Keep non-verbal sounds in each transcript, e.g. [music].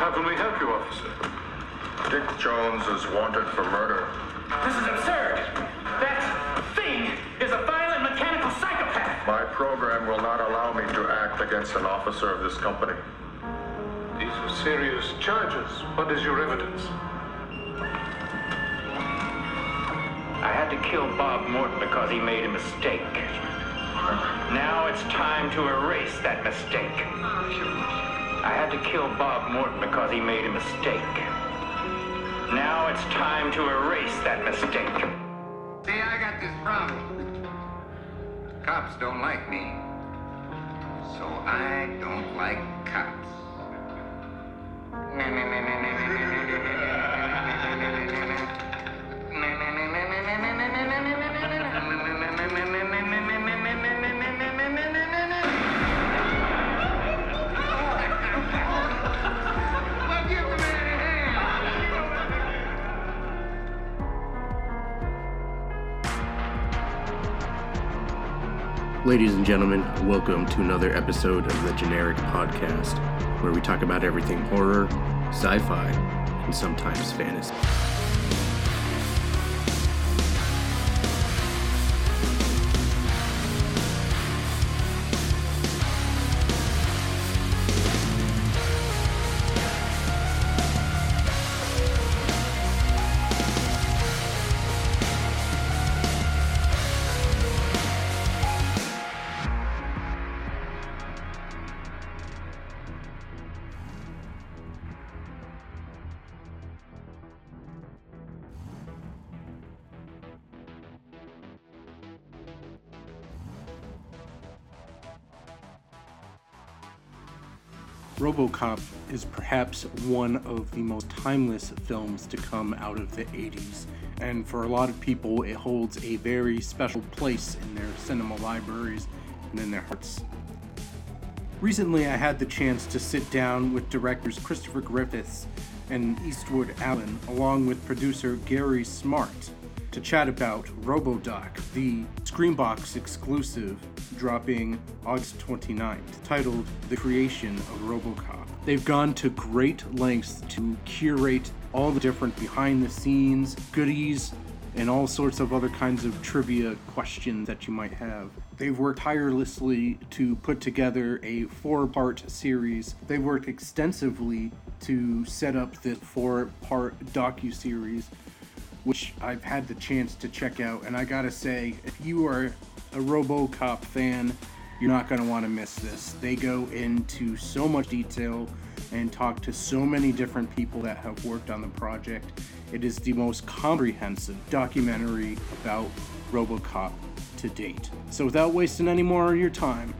How can we help you, officer? Dick Jones is wanted for murder. This is absurd. That thing is a violent mechanical psychopath. My program will not allow me to act against an officer of this company. These are serious charges. What is your evidence? I had to kill Bob Morton because he made a mistake. Now it's time to erase that mistake. I had to kill Bob Morton because he made a mistake. Now it's time to erase that mistake. See, I got this problem. Cops don't like me. So I don't like cops. Ladies and gentlemen, welcome to another episode of the Generic Podcast, where we talk about everything horror, sci fi, and sometimes fantasy. Robocop is perhaps one of the most timeless films to come out of the 80s, and for a lot of people, it holds a very special place in their cinema libraries and in their hearts. Recently, I had the chance to sit down with directors Christopher Griffiths and Eastwood Allen, along with producer Gary Smart, to chat about RoboDoc, the Screambox exclusive dropping August 29th, titled The Creation of RoboCop. They've gone to great lengths to curate all the different behind the scenes goodies and all sorts of other kinds of trivia questions that you might have. They've worked tirelessly to put together a four part series. They've worked extensively to set up the four part docu series which I've had the chance to check out. And I gotta say, if you are a Robocop fan, you're not gonna want to miss this. They go into so much detail and talk to so many different people that have worked on the project. It is the most comprehensive documentary about Robocop to date. So without wasting any more of your time,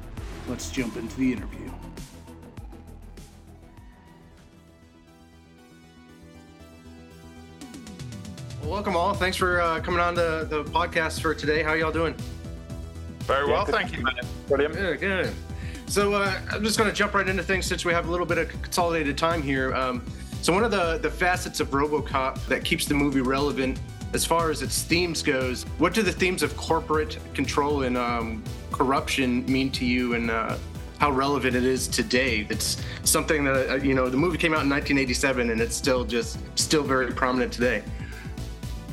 let's jump into the interview. Welcome all. Thanks for uh, coming on to the podcast for today. How y'all doing? Very well, thank you, man. Brilliant. Good, good. So uh, I'm just going to jump right into things since we have a little bit of consolidated time here. Um, so one of the the facets of RoboCop that keeps the movie relevant as far as its themes goes, what do the themes of corporate control and um, corruption mean to you, and uh, how relevant it is today? It's something that uh, you know the movie came out in 1987, and it's still just still very prominent today.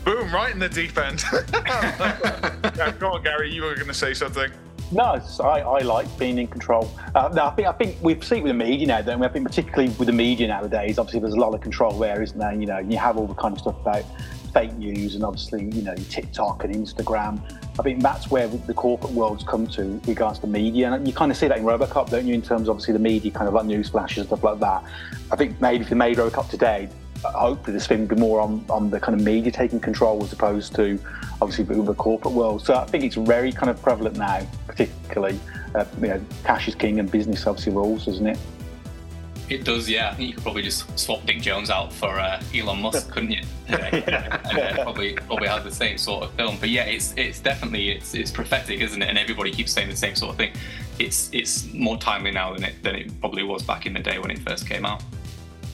Boom, right in the deep end. [laughs] yeah, go on, Gary. You were going to say something. No, I, I like being in control. Uh, no, I think I think we see it with the media now, don't? I think particularly with the media nowadays, obviously there's a lot of control there, isn't there? You know, you have all the kind of stuff about fake news and obviously you know TikTok and Instagram. I think that's where the corporate world's come to regards to media, and you kind of see that in RoboCop, don't you? In terms of obviously the media, kind of like news flashes and stuff like that. I think maybe if they made RoboCop today, hopefully this film would be more on, on the kind of media taking control as opposed to obviously the corporate world. So I think it's very kind of prevalent now, particularly. Uh, you know, cash is king and business obviously rules, doesn't it? It does, yeah. I think you could probably just swap Dick Jones out for uh, Elon Musk, [laughs] couldn't you? [laughs] and uh, probably probably have the same sort of film. But yeah, it's it's definitely it's it's prophetic, isn't it? And everybody keeps saying the same sort of thing. It's it's more timely now than it than it probably was back in the day when it first came out.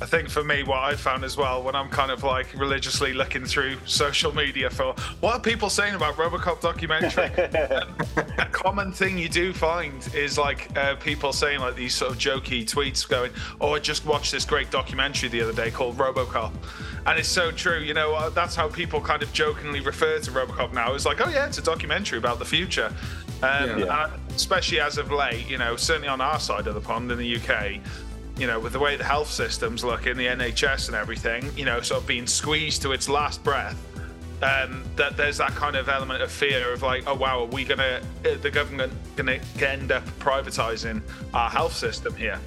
I think for me, what I found as well, when I'm kind of like religiously looking through social media for what are people saying about RoboCop documentary, [laughs] a common thing you do find is like uh, people saying like these sort of jokey tweets, going, "Oh, I just watched this great documentary the other day called RoboCop," and it's so true. You know, uh, that's how people kind of jokingly refer to RoboCop now. It's like, "Oh yeah, it's a documentary about the future," um, Yeah. and especially as of late, you know, certainly on our side of the pond in the UK you know, with the way the health systems look in the NHS and everything, you know, sort of being squeezed to its last breath, um, that there's that kind of element of fear of like, oh wow, are we gonna, uh, the government gonna end up privatizing our health system here?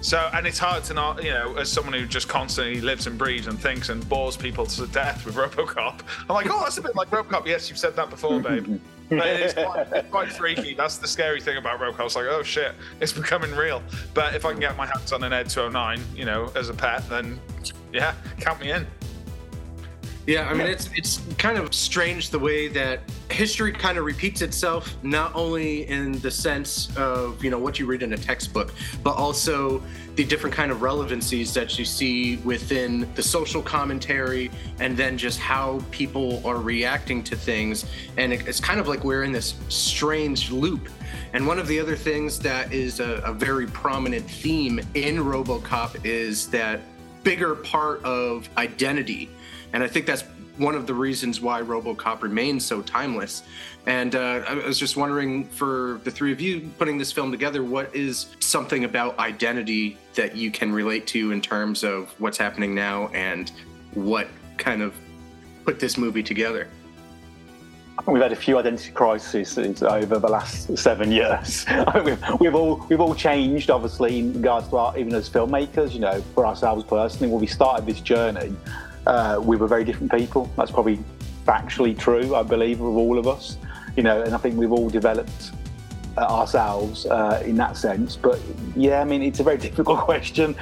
So, and it's hard to not, you know, as someone who just constantly lives and breathes and thinks and bores people to death with [laughs] RoboCop, I'm like, oh, that's a bit like RoboCop. Yes, you've said that before, babe. [laughs] It's quite, quite freaky. That's the scary thing about. It's like, oh shit, it's becoming real. But if I can get my hands on an Ed 209, you know, as a pet, then yeah, count me in. Yeah, I mean it's it's kind of strange the way that history kind of repeats itself, not only in the sense of you know what you read in a textbook, but also the different kind of relevancies that you see within the social commentary, and then just how people are reacting to things, and it, it's kind of like we're in this strange loop. And one of the other things that is a, a very prominent theme in RoboCop is that bigger part of identity. And I think that's one of the reasons why RoboCop remains so timeless. And uh, I was just wondering, for the three of you putting this film together, what is something about identity that you can relate to in terms of what's happening now and what kind of put this movie together? We've had a few identity crises over the last seven years. [laughs] We've, we've all we've all changed, obviously, in regards to our, even as filmmakers. You know, for ourselves personally, when we started this journey, uh, we were very different people. That's probably factually true, I believe, of all of us. You know, and I think we've all developed uh, ourselves uh, in that sense. But yeah, I mean, it's a very [laughs] difficult question.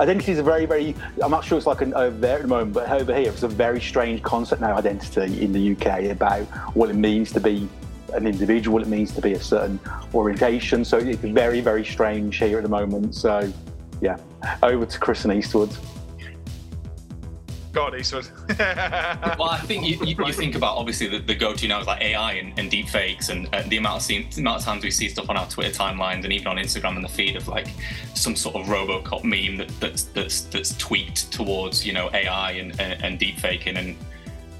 Identity is a very, very. I'm not sure it's like an over there at the moment, but over here, it's a very strange concept now. Identity in the UK about what it means to be an individual, what it means to be a certain orientation. So it's very, very strange here at the moment. So yeah, over to Chris and Eastwood. God, Eastwood. [laughs] well, I think you, you, you think about obviously the, the go-to now is like AI and, and deep fakes and uh, the amount of scene, the amount of times we see stuff on our Twitter timelines and even on Instagram and the feed of like some sort of RoboCop meme that, that's that's that's tweaked towards you know AI and and, and deep faking and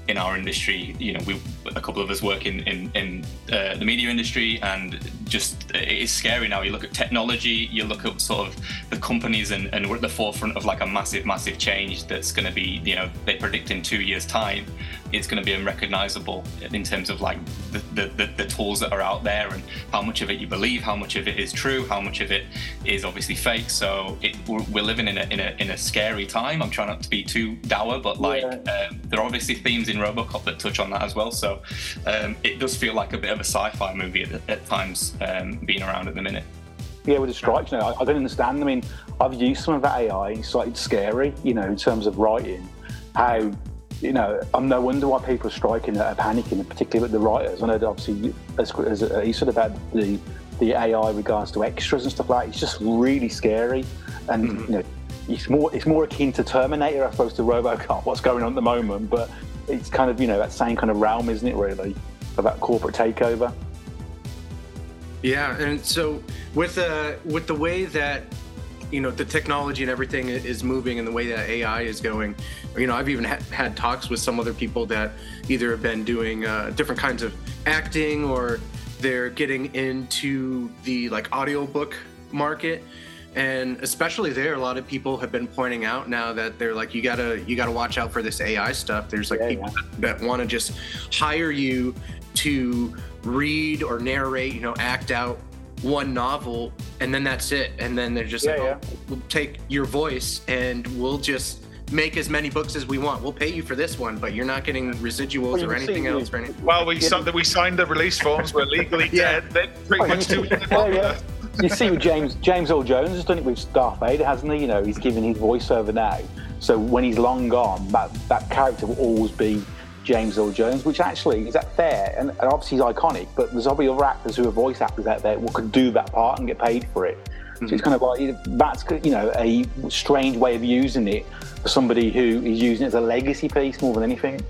in our industry, you know, we a couple of us work in in, in uh, the media industry, and just it is scary now. You look at technology, you look at sort of the companies, and, and we're at the forefront of like a massive, massive change that's going to be, you know, they predict in two years' time, it's going to be unrecognizable in terms of like the, the, the, the tools that are out there and how much of it you believe, how much of it is true, how much of it is obviously fake. So it, we're, we're living in a, in a in a scary time. I'm trying not to be too dour, but like um, there are obviously themes in RoboCop that touch on that as well. So um, it does feel like a bit of a sci-fi movie at, at times um, being around at the minute. Yeah, with the strikes, you know, I, I don't understand. I mean, I've used some of that AI. It's like it's scary, you know, in terms of writing. How, you know, I'm no wonder why people are striking and are panicking, particularly with the writers. I know that obviously, as, as uh, you said about the the AI regards to extras and stuff like, that, it's just really scary. And Mm-hmm. you know, it's more it's more akin to Terminator, I suppose, to RoboCop. What's going on at the moment, but it's kind of you know that same kind of realm, isn't it? Really, about corporate takeover. Yeah, and so with uh, with the way that you know the technology and everything is moving and the way that AI is going, you know, I've even ha- had talks with some other people that either have been doing uh, different kinds of acting or they're getting into the like audiobook market and especially there a lot of people have been pointing out now that they're like you gotta you gotta watch out for this ai stuff there's like Yeah, people that want to just hire you to read or narrate you know act out one novel and then that's it and then they're just like Yeah, oh, we'll take your voice and we'll just make as many books as we want we'll pay you for this one but you're not getting residuals or anything else or anything well, we signed we signed the release forms. We're legally [laughs] Yeah. dead. They're pretty oh, much doing it. [laughs] yeah, yeah. You see, with James James Earl Jones has done it with Darth Vader, hasn't he? You know, he's given his voiceover now. So when he's long gone, that that character will always be James Earl Jones. Which actually is that fair? And, and obviously he's iconic. But there's probably other actors who are voice actors out there who could do that part and get paid for it. So it's kind of like that's you know a strange way of using it for somebody who is using it as a legacy piece more than anything.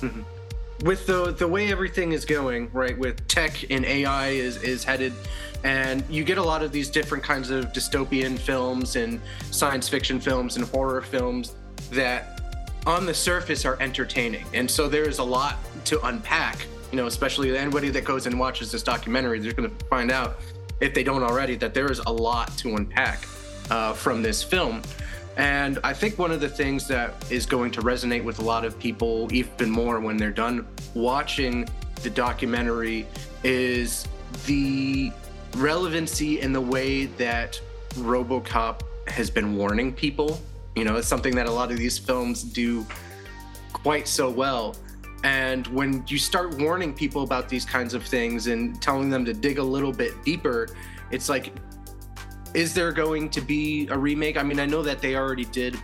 Mm-hmm. With the the way everything is going, right? With tech and AI is is headed, and you get a lot of these different kinds of dystopian films and science fiction films and horror films that on the surface are entertaining. And so there is a lot to unpack, you know, especially anybody that goes and watches this documentary, they're going to find out, if they don't already, that there is a lot to unpack uh, from this film. And I think one of the things that is going to resonate with a lot of people even more when they're done watching the documentary is the relevancy in the way that Robocop has been warning people. You know, it's something that a lot of these films do quite so well. And when you start warning people about these kinds of things and telling them to dig a little bit deeper, it's like, is there going to be a remake? I mean, I know that they already did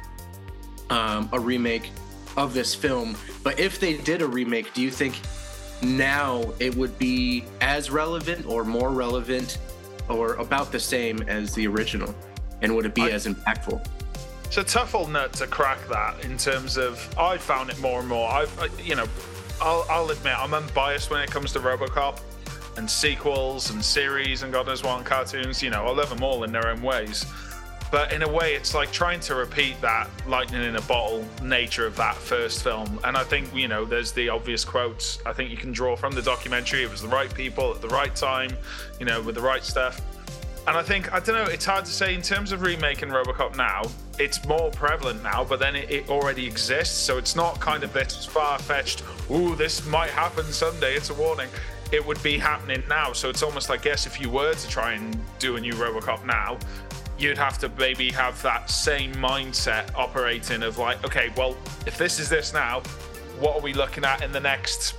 um, a remake of this film, but if they did a remake, do you think now it would be as relevant or more relevant or about the same as the original? And would it be I, as impactful? It's a tough old nut to crack that in terms of I found it more and more. I've, you know, I'll, I'll admit I'm unbiased when it comes to Robocop and sequels and series and God knows what and cartoons. You know, I love them all in their own ways. But in a way, it's like trying to repeat that lightning in a bottle nature of that first film. And I think, you know, there's the obvious quotes I think you can draw from the documentary. It was the right people at the right time, you know, with the right stuff. And I think, I don't know, it's hard to say in terms of remaking Robocop now, it's more prevalent now, but then it, it already exists. So it's not kind of this far fetched, ooh, this might happen someday, it's a warning. It would be happening now. So it's almost like, yes, if you were to try and do a new Robocop now, you'd have to maybe have that same mindset operating of like, okay, well, if this is this now, what are we looking at in the next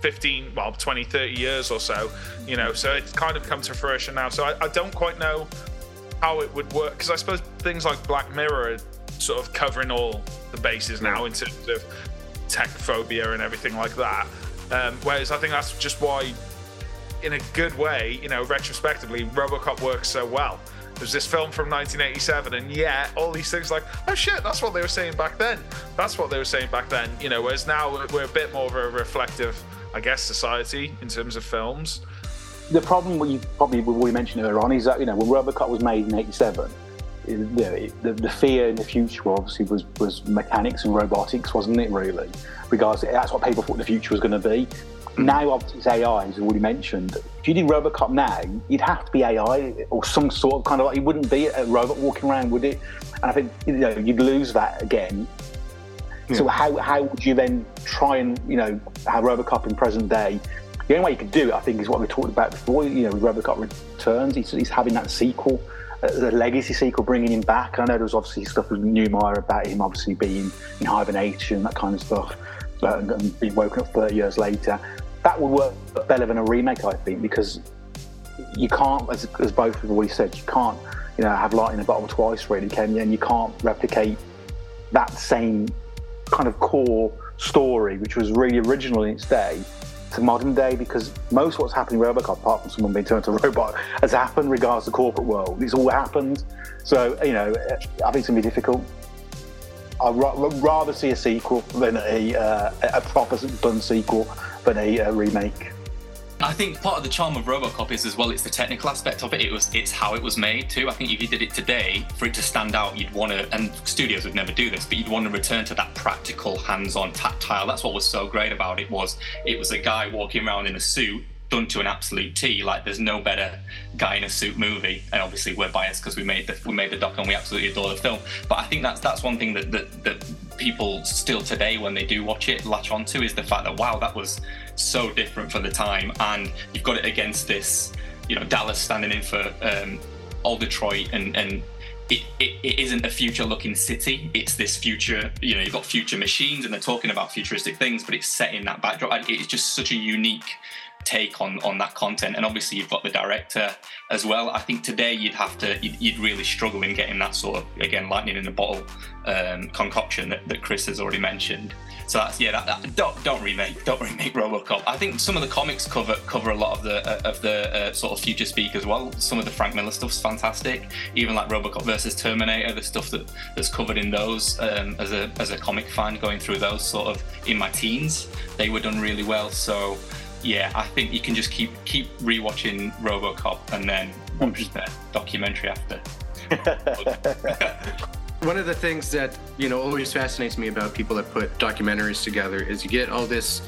15, well, 20, 30 years or so? You know, so it's kind of come to fruition now. So I, I don't quite know how it would work because I suppose things like Black Mirror are sort of covering all the bases now in terms of tech phobia and everything like that. Um, whereas I think that's just why, in a good way, you know, retrospectively, Robocop works so well there's this film from 1987, and yeah, all these things like, oh shit, that's what they were saying back then. That's what they were saying back then. You know, whereas now we're a bit more of a reflective, I guess, society in terms of films. The problem, you probably we mentioned earlier on, is that you know when RoboCop was made in '87, the, the, the, fear in the future obviously was, was mechanics and robotics, wasn't it? Really, because that's what people thought the future was going to be now obviously it's AI, as I already mentioned. If you did Robocop now, you'd have to be AI or some sort of kind of like it wouldn't be a robot walking around, would it? And I think you know you'd lose that again. Yeah. So how how would you then try and you know have Robocop in present day? The only way you could do it, I think, is what we talked about before. You know, with Robocop Returns, he's, he's having that sequel, uh, the legacy sequel, bringing him back. I know there was obviously stuff with Neumeier about him obviously being in hibernation, that kind of stuff, uh, and being woken up 30 years later that would work better than a remake, I think, because you can't, as, as both have always said, you can't, you know, have light in a bottle twice, really, can you? And you can't replicate that same kind of core story, which was really original in its day, to modern day, because most of what's happening in Robocop, apart from someone being turned into a robot, has happened regards the corporate world. It's all happened. So, you know, I think it's going to be difficult. I'd rather see a sequel than a, uh, a proper done sequel a, a remake. I think part of the charm of RoboCop is as well. It's the technical aspect of it. It was, it's how it was made too. I think if you did it today, for it to stand out, you'd want to. And studios would never do this, but you'd want to return to that practical, hands-on, tactile. That's what was so great about it. Was it was a guy walking around in a suit done to an absolute T. Like there's no better guy in a suit movie, and obviously we're biased because we made the we made the doc and we absolutely adore the film. But I think that's that's one thing that that, that people still today when they do watch it latch onto is the fact that wow that was so different for the time, and you've got it against this you know Dallas standing in for um, old Detroit and and it, it, it isn't a future looking city. It's this future, you know, you've got future machines and they're talking about futuristic things, but it's set in that backdrop. It's just such a unique take on on that content. And obviously you've got the director as well. I think today you'd have to you'd, you'd really struggle in getting that sort of again lightning in a bottle um, concoction that, that chris has already mentioned. So that's yeah that, that, don't don't remake don't [laughs] remake robocop. I think some of the comics cover cover a lot of the uh, of the uh, sort of future speak as well. Some of the frank miller stuff's fantastic. Even like robocop versus terminator the stuff that that's covered in those um, as a as a comic fan going through those sort of in my teens they were done really well. So yeah, I think you can just keep keep rewatching RoboCop and then watch the documentary after. [laughs] One of the things that you know always fascinates me about people that put documentaries together is you get all this,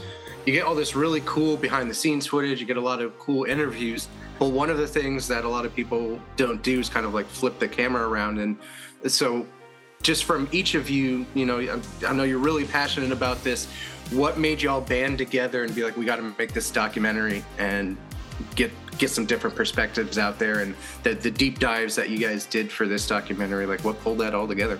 you get all this really cool behind the scenes footage. You get a lot of cool interviews. But one of the things that a lot of people don't do is kind of like flip the camera around. And so, just from each of you, you know, I know you're really passionate about this what made y'all band together and be like, we got to make this documentary and get get some different perspectives out there and the, the deep dives that you guys did for this documentary? Like, what pulled that all together?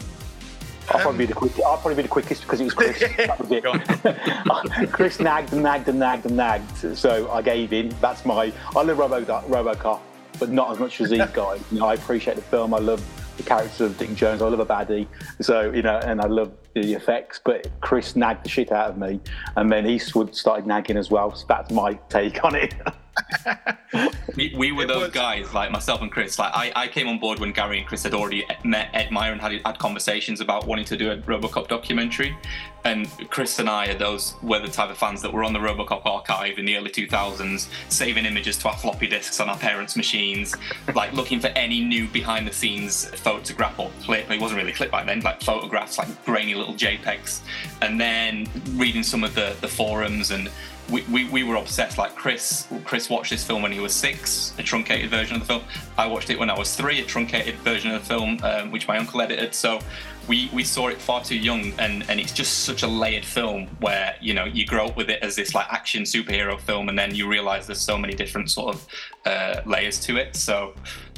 I'll probably be the quick, I'll probably be the quickest because it was Chris. [laughs] was it. [laughs] Chris nagged and nagged and nagged and nagged, so I gave in. That's my. I love Robo RoboCop, but not as much as these [laughs] guys. You know, I appreciate the film. I love the character of Dick Jones. I love a baddie, so you know, and I love the effects. But Chris nagged the shit out of me, and then Eastwood started nagging as well. So that's my take on it. [laughs] [laughs] we, we, were those guys, like myself and Chris. Like I, I came on board when Gary and Chris had already met Ed Meyer and had, had conversations about wanting to do a RoboCop documentary. And Chris and I are those were the type of fans that were on the RoboCop archive in the early 2000s, saving images to our floppy disks on our parents' machines, like looking for any new behind-the-scenes photograph or clip. It wasn't really clip back then, like photographs, like grainy little JPEGs, and then reading some of the the forums and we, we, we, were obsessed. Like Chris, Chris watched this film when he was six, a truncated version of the film. I watched it when I was three, a truncated version of the film, um, which my uncle edited. So we, we saw it far too young, and, and it's just such a layered film where you know you grow up with it as this like action superhero film, and then you realize there's so many different sort of uh, layers to it. So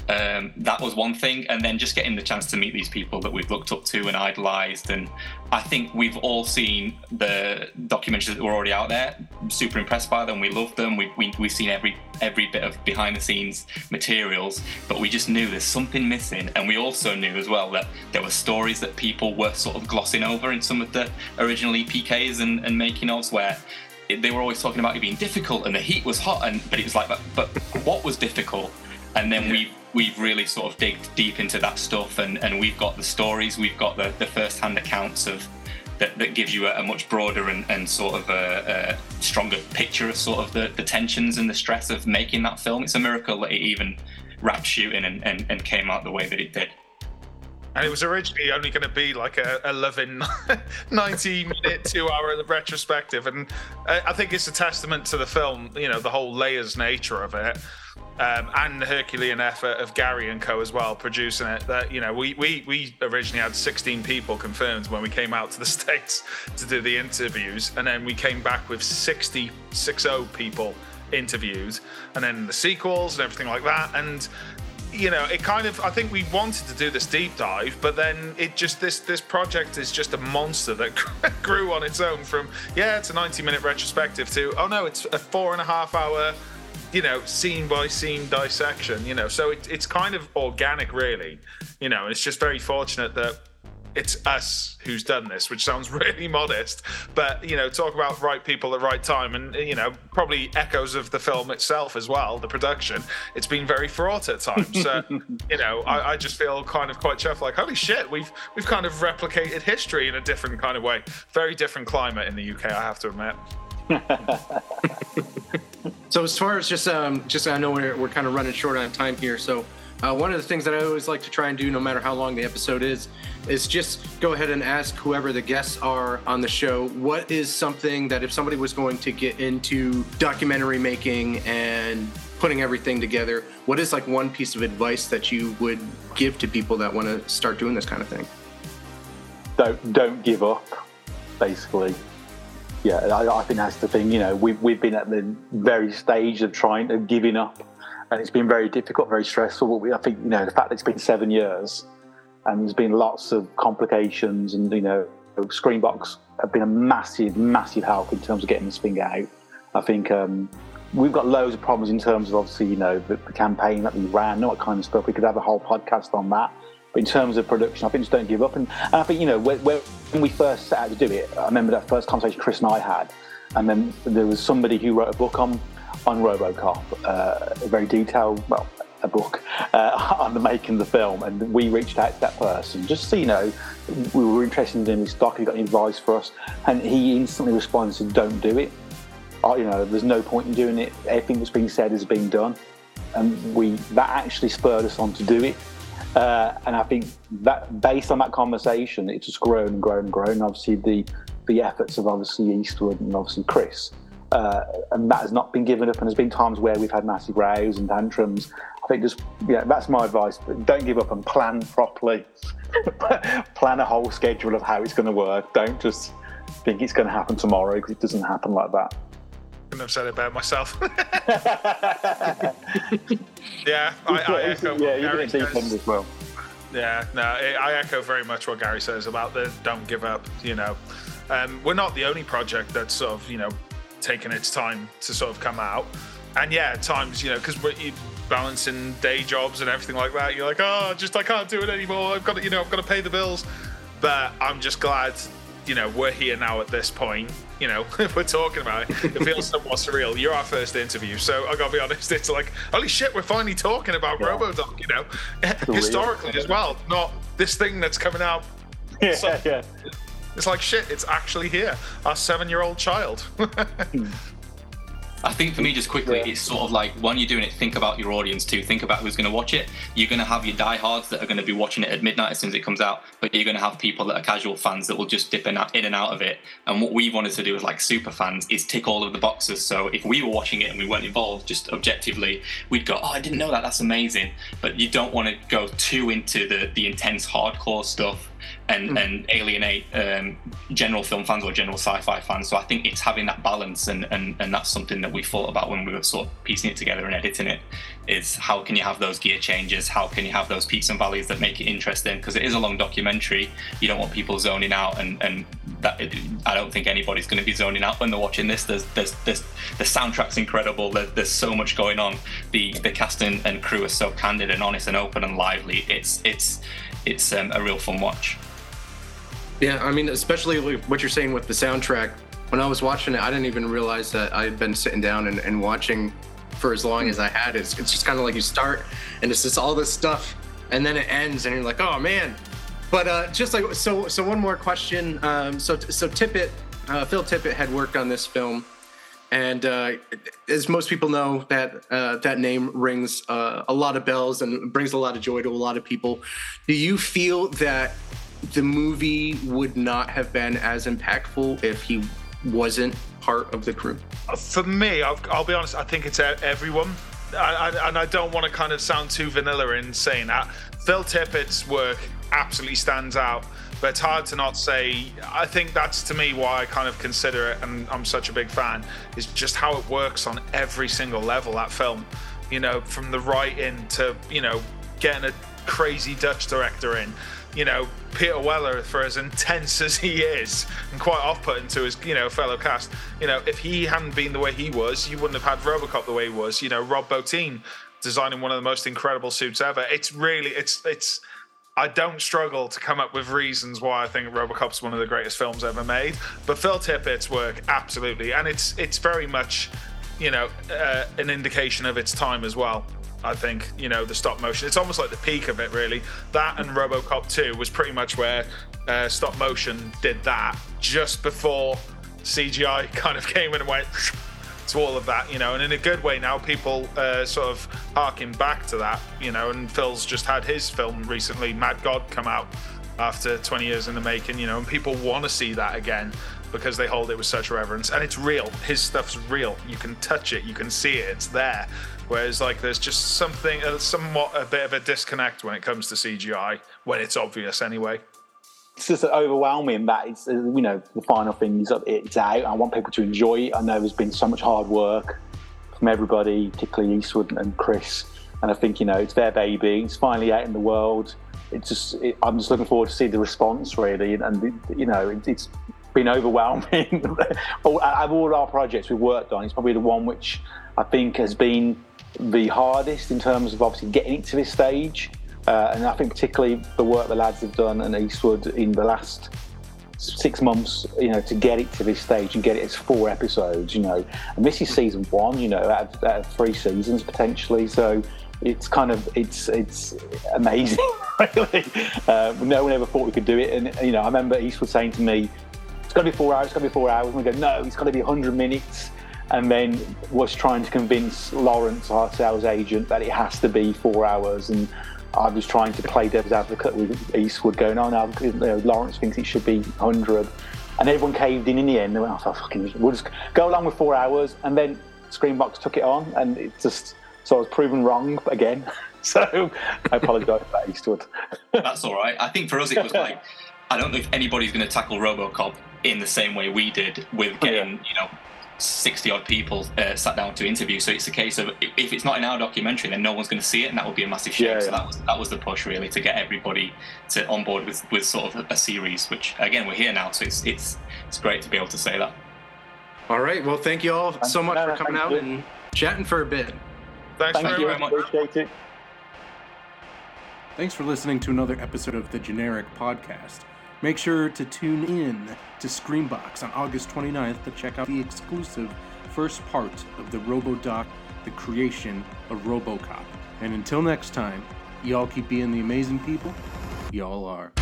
um, that was one thing, and then just getting the chance to meet these people that we've looked up to and idolized. And I think we've all seen the documentaries that were already out there. Super impressed by them. We love them. We, we, we've seen every every bit of behind the scenes materials, but we just knew there's something missing. And we also knew as well that there were stories that people were sort of glossing over in some of the original EPKs and, and making ofs where they were always talking about it being difficult and the heat was hot and but it was like but, but what was difficult and then we we've really sort of digged deep into that stuff and, and we've got the stories, we've got the, the first hand accounts of that, that gives you a, a much broader and, and sort of a, a, stronger picture of sort of the, the tensions and the stress of making that film. It's a miracle that it even wrapped shooting and, and, and came out the way that it did. And it was originally only going to be like a 11, [laughs] 90 minute, two hour retrospective. And I think it's a testament to the film, you know, the whole layers nature of it um, and the Herculean effort of Gary and Co as well producing it. That you know, we we we originally had 16 people confirmed when we came out to the [laughs] states to do the interviews, and then we came back with 60 60 people interviewed, and then the sequels and everything like that, and. You know, it kind of. I think we wanted to do this deep dive, but then it just this this project is just a monster that [laughs] grew on its own. From yeah, it's a 90 minute retrospective to oh no, it's a four and a half hour you know, scene by scene dissection, you know. So it, it's kind of organic, really, you know. And it's just very fortunate that it's us who's done this, which sounds [laughs] really modest, but you know, talk about right people at the right time, and you know, probably echoes of the film itself as well. The production, it's been very fraught at times. So, [laughs] you know, I, I, just feel kind of quite chuffed. Like, holy shit, we've we've kind of replicated history in a different kind of way. Very different climate in the UK, I have to admit. [laughs] so as far as just um, just I know we're, we're kind of running short on time here. So uh, one of the things that I always like to try and do, no matter how long the episode is, is just go ahead and ask whoever the guests are on the show what is something that if somebody was going to get into documentary making and putting everything together, what is like one piece of advice that you would give to people that want to start doing this kind of thing? Don't don't give up, basically yeah, I, I, think that's the thing. You know, we've we've been at the very stage of trying to giving up, and it's been very difficult, very stressful. We, I think you know the fact that it's been seven years, and there's been lots of complications, and you know, Screambox have been a massive, massive help in terms of getting this thing out. I think um, we've got loads of problems in terms of obviously, you know, the, the campaign that we ran, all that kind of stuff. We could have a whole podcast on that. But in terms of production, I think just don't give up. And, and I think, you know, when, when we first set out to do it, I remember that first conversation Chris and I had. And then there was somebody who wrote a book on on RoboCop, uh, a very detailed, well, a book uh, [laughs] on the making of the film, and we reached out to that person just so you know we were interested in his stock. He got any advice for us, and he instantly responded, said, "Don't do it. Oh, you know, there's no point in doing it. Everything that's being said is being done." And we that actually spurred us on to do it. Uh, and I think that based on that conversation, it's just grown and grown and grown. Obviously, the the efforts of obviously Eastwood and obviously Chris uh, and that has not been given up. And there's been times where we've had massive rows and tantrums. I think just yeah, that's my advice. Don't give up and plan properly. [laughs] plan a whole schedule of how it's going to work. Don't just think it's going to happen tomorrow because it doesn't happen like that. Couldn't have said it better myself. [laughs] [laughs] yeah, I, I echo. Yeah, deep as well. Yeah, no, I echo very much what Gary says about the don't give up. You know, um, we're not the only project that's sort of you know taken its time to sort of come out. And yeah, at times, you know, because we're balancing day jobs and everything like that, you're like, oh, just I can't do it anymore. I've got to, you know, I've got to pay the bills. But I'm just glad, you know, we're here now at this point. You know, if [laughs] we're talking about it. It feels somewhat [laughs] surreal. You're our first interview, so I gotta be honest. It's like, holy shit, we're finally talking about yeah. RoboDoc. You know, [laughs] historically as well, not this thing that's coming out. Yeah, so, yeah. It's like shit. It's actually here. Our seven-year-old child. Hmm. [laughs] I think for me, just quickly, yeah. it's sort of like when you're doing it, think about your audience too. Think about who's going to watch it. You're going to have your diehards that are going to be watching it at midnight as soon as it comes out, but you're going to have people that are casual fans that will just dip in, in and out of it. And what we wanted to do as like super fans is tick all of the boxes. So if we were watching it and we weren't involved, just objectively, we'd go, "Oh, I didn't know that. That's amazing." But you don't want to go too into the the intense hardcore stuff and mm. and alienate um, general film fans or general sci-fi fans. So I think it's having that balance, and, and and that's something that we thought about when we were sort of piecing it together and editing it. Is how can you have those gear changes? How can you have those peaks and valleys that make it interesting? Because it is a long documentary. You don't want people zoning out, and and that I don't think anybody's going to be zoning out when they're watching this. There's there's, there's the soundtrack's incredible. There's, there's so much going on. The the cast and, and crew are so candid and honest and open and lively. It's it's it's um, a real fun watch. Yeah, I mean, especially what you're saying with the soundtrack. When I was watching it, I didn't even realize that I had been sitting down and, and watching for as long as I had. It's, it's just kind of like you start and it's just all this stuff, and then it ends, and you're like, oh man. But uh, just like so, so one more question. Um, so, so Tippett, uh, Phil Tippett had worked on this film, and uh, as most people know, that uh, that name rings uh, a lot of bells and brings a lot of joy to a lot of people. Do you feel that the movie would not have been as impactful if he wasn't part of the crew. Uh, for me, I'll, I'll be honest, I think it's everyone. I, I, and I don't want to kind of sound too vanilla in saying that. Phil Tippett's work absolutely stands out, but it's hard to not say. I think that's to me why I kind of consider it, and I'm such a big fan, is just how it works on every single level. That film, you know, from the writing to you know getting a crazy Dutch director in you know, Peter Weller, for as intense as he is and quite off-putting to his, you know, fellow cast, you know, if he hadn't been the way he was, you wouldn't have had RoboCop the way he was. You know, Rob Bottin designing one of the most incredible suits ever. It's really, it's, it's. I don't struggle to come up with reasons why I think RoboCop's one of the greatest films ever made, but Phil Tippett's work absolutely, and it's it's very much, you know, uh, an indication of its time as well. I think you know the stop motion. It's almost like the peak of it, really. That and RoboCop 2 was pretty much where uh, stop motion did that just before CGI [laughs] kind of came in and went [laughs] to all of that, you know. And in a good way, now people uh, sort of harking back to that, you know. And Phil's just had his film recently, Mad God, come out after 20 years in the making, you know, and people want to see that again because they hold it with such reverence and it's real. His stuff's real. You can touch it, you can see it, it's there. Whereas, like, there's just something, uh, somewhat a bit of a disconnect when it comes to CGI, when it's obvious anyway. It's just overwhelming that it's, uh, you know, the final thing is it's out. I want people to enjoy it. I know there's been so much hard work from everybody, particularly Eastwood and Chris. And I think, you know, it's their baby. It's finally out in the world. It's just, it, I'm just looking forward to see the response, really. And, you know, it, it's been [laughs] overwhelming. Out of all our projects we've worked on, it's probably the one which I think has been the hardest in terms of obviously getting it to this stage. Uh, and I think particularly the work the lads have done and Eastwood in the last six months, you know, to get it to this stage and get it as four episodes, you know. And this is season one, you know, out of, out of three seasons potentially. So it's kind of it's it's amazing, [laughs] really. Uh, no one ever thought we could do it, and you know, I remember Eastwood saying to me, "It's got to be four hours. It's got to be four hours." And we go, "No, it's got to be 100 minutes." And then was trying to convince Lawrence, our sales agent, that it has to be four hours, and I was trying to play devil's advocate with Eastwood, going, "Oh no, you know, Lawrence thinks it should be 100," and everyone caved in in the end. They went, "Oh, fucking, we'll just go along with four hours," and then Screambox took it on, and it just so I was proven wrong again. [laughs] So I apologise for that, Eastwood. That's all right. I think for us it was like [laughs] I don't know if anybody's going to tackle RoboCop in the same way we did with oh, getting you know. 60 odd people uh, sat down to interview so it's a case of if it's not in our documentary then no one's going to see it and that would be a massive shame Yeah, so that was that was the push really to get everybody to on board with with sort of a, a series which again we're here now so it's it's it's great to be able to say that All right. Well, thank you all so much No, for coming out you. and chatting for a bit. Thanks Thank very you, much. appreciate it. Thanks for listening to another episode of the Generic Podcast. Make sure to tune in to Screambox on August 29th to check out the exclusive first part of the RoboDoc, The Creation of RoboCop. And until next time, y'all keep being the amazing people y'all are.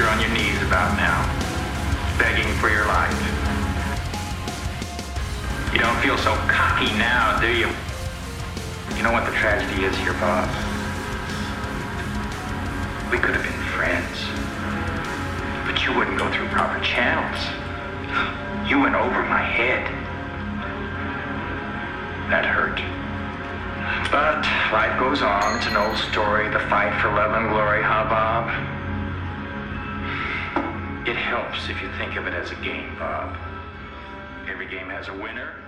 You're on your knees about now, begging for your life. You don't feel so cocky now, do you? You know what the tragedy is here, Bob? We could have been friends, but you wouldn't go through proper channels. You went over my head. That hurt. But life goes on. It's an old story. The fight for love and glory, huh, Bob? Helps if you think of it as a game, Bob. Every game has a winner.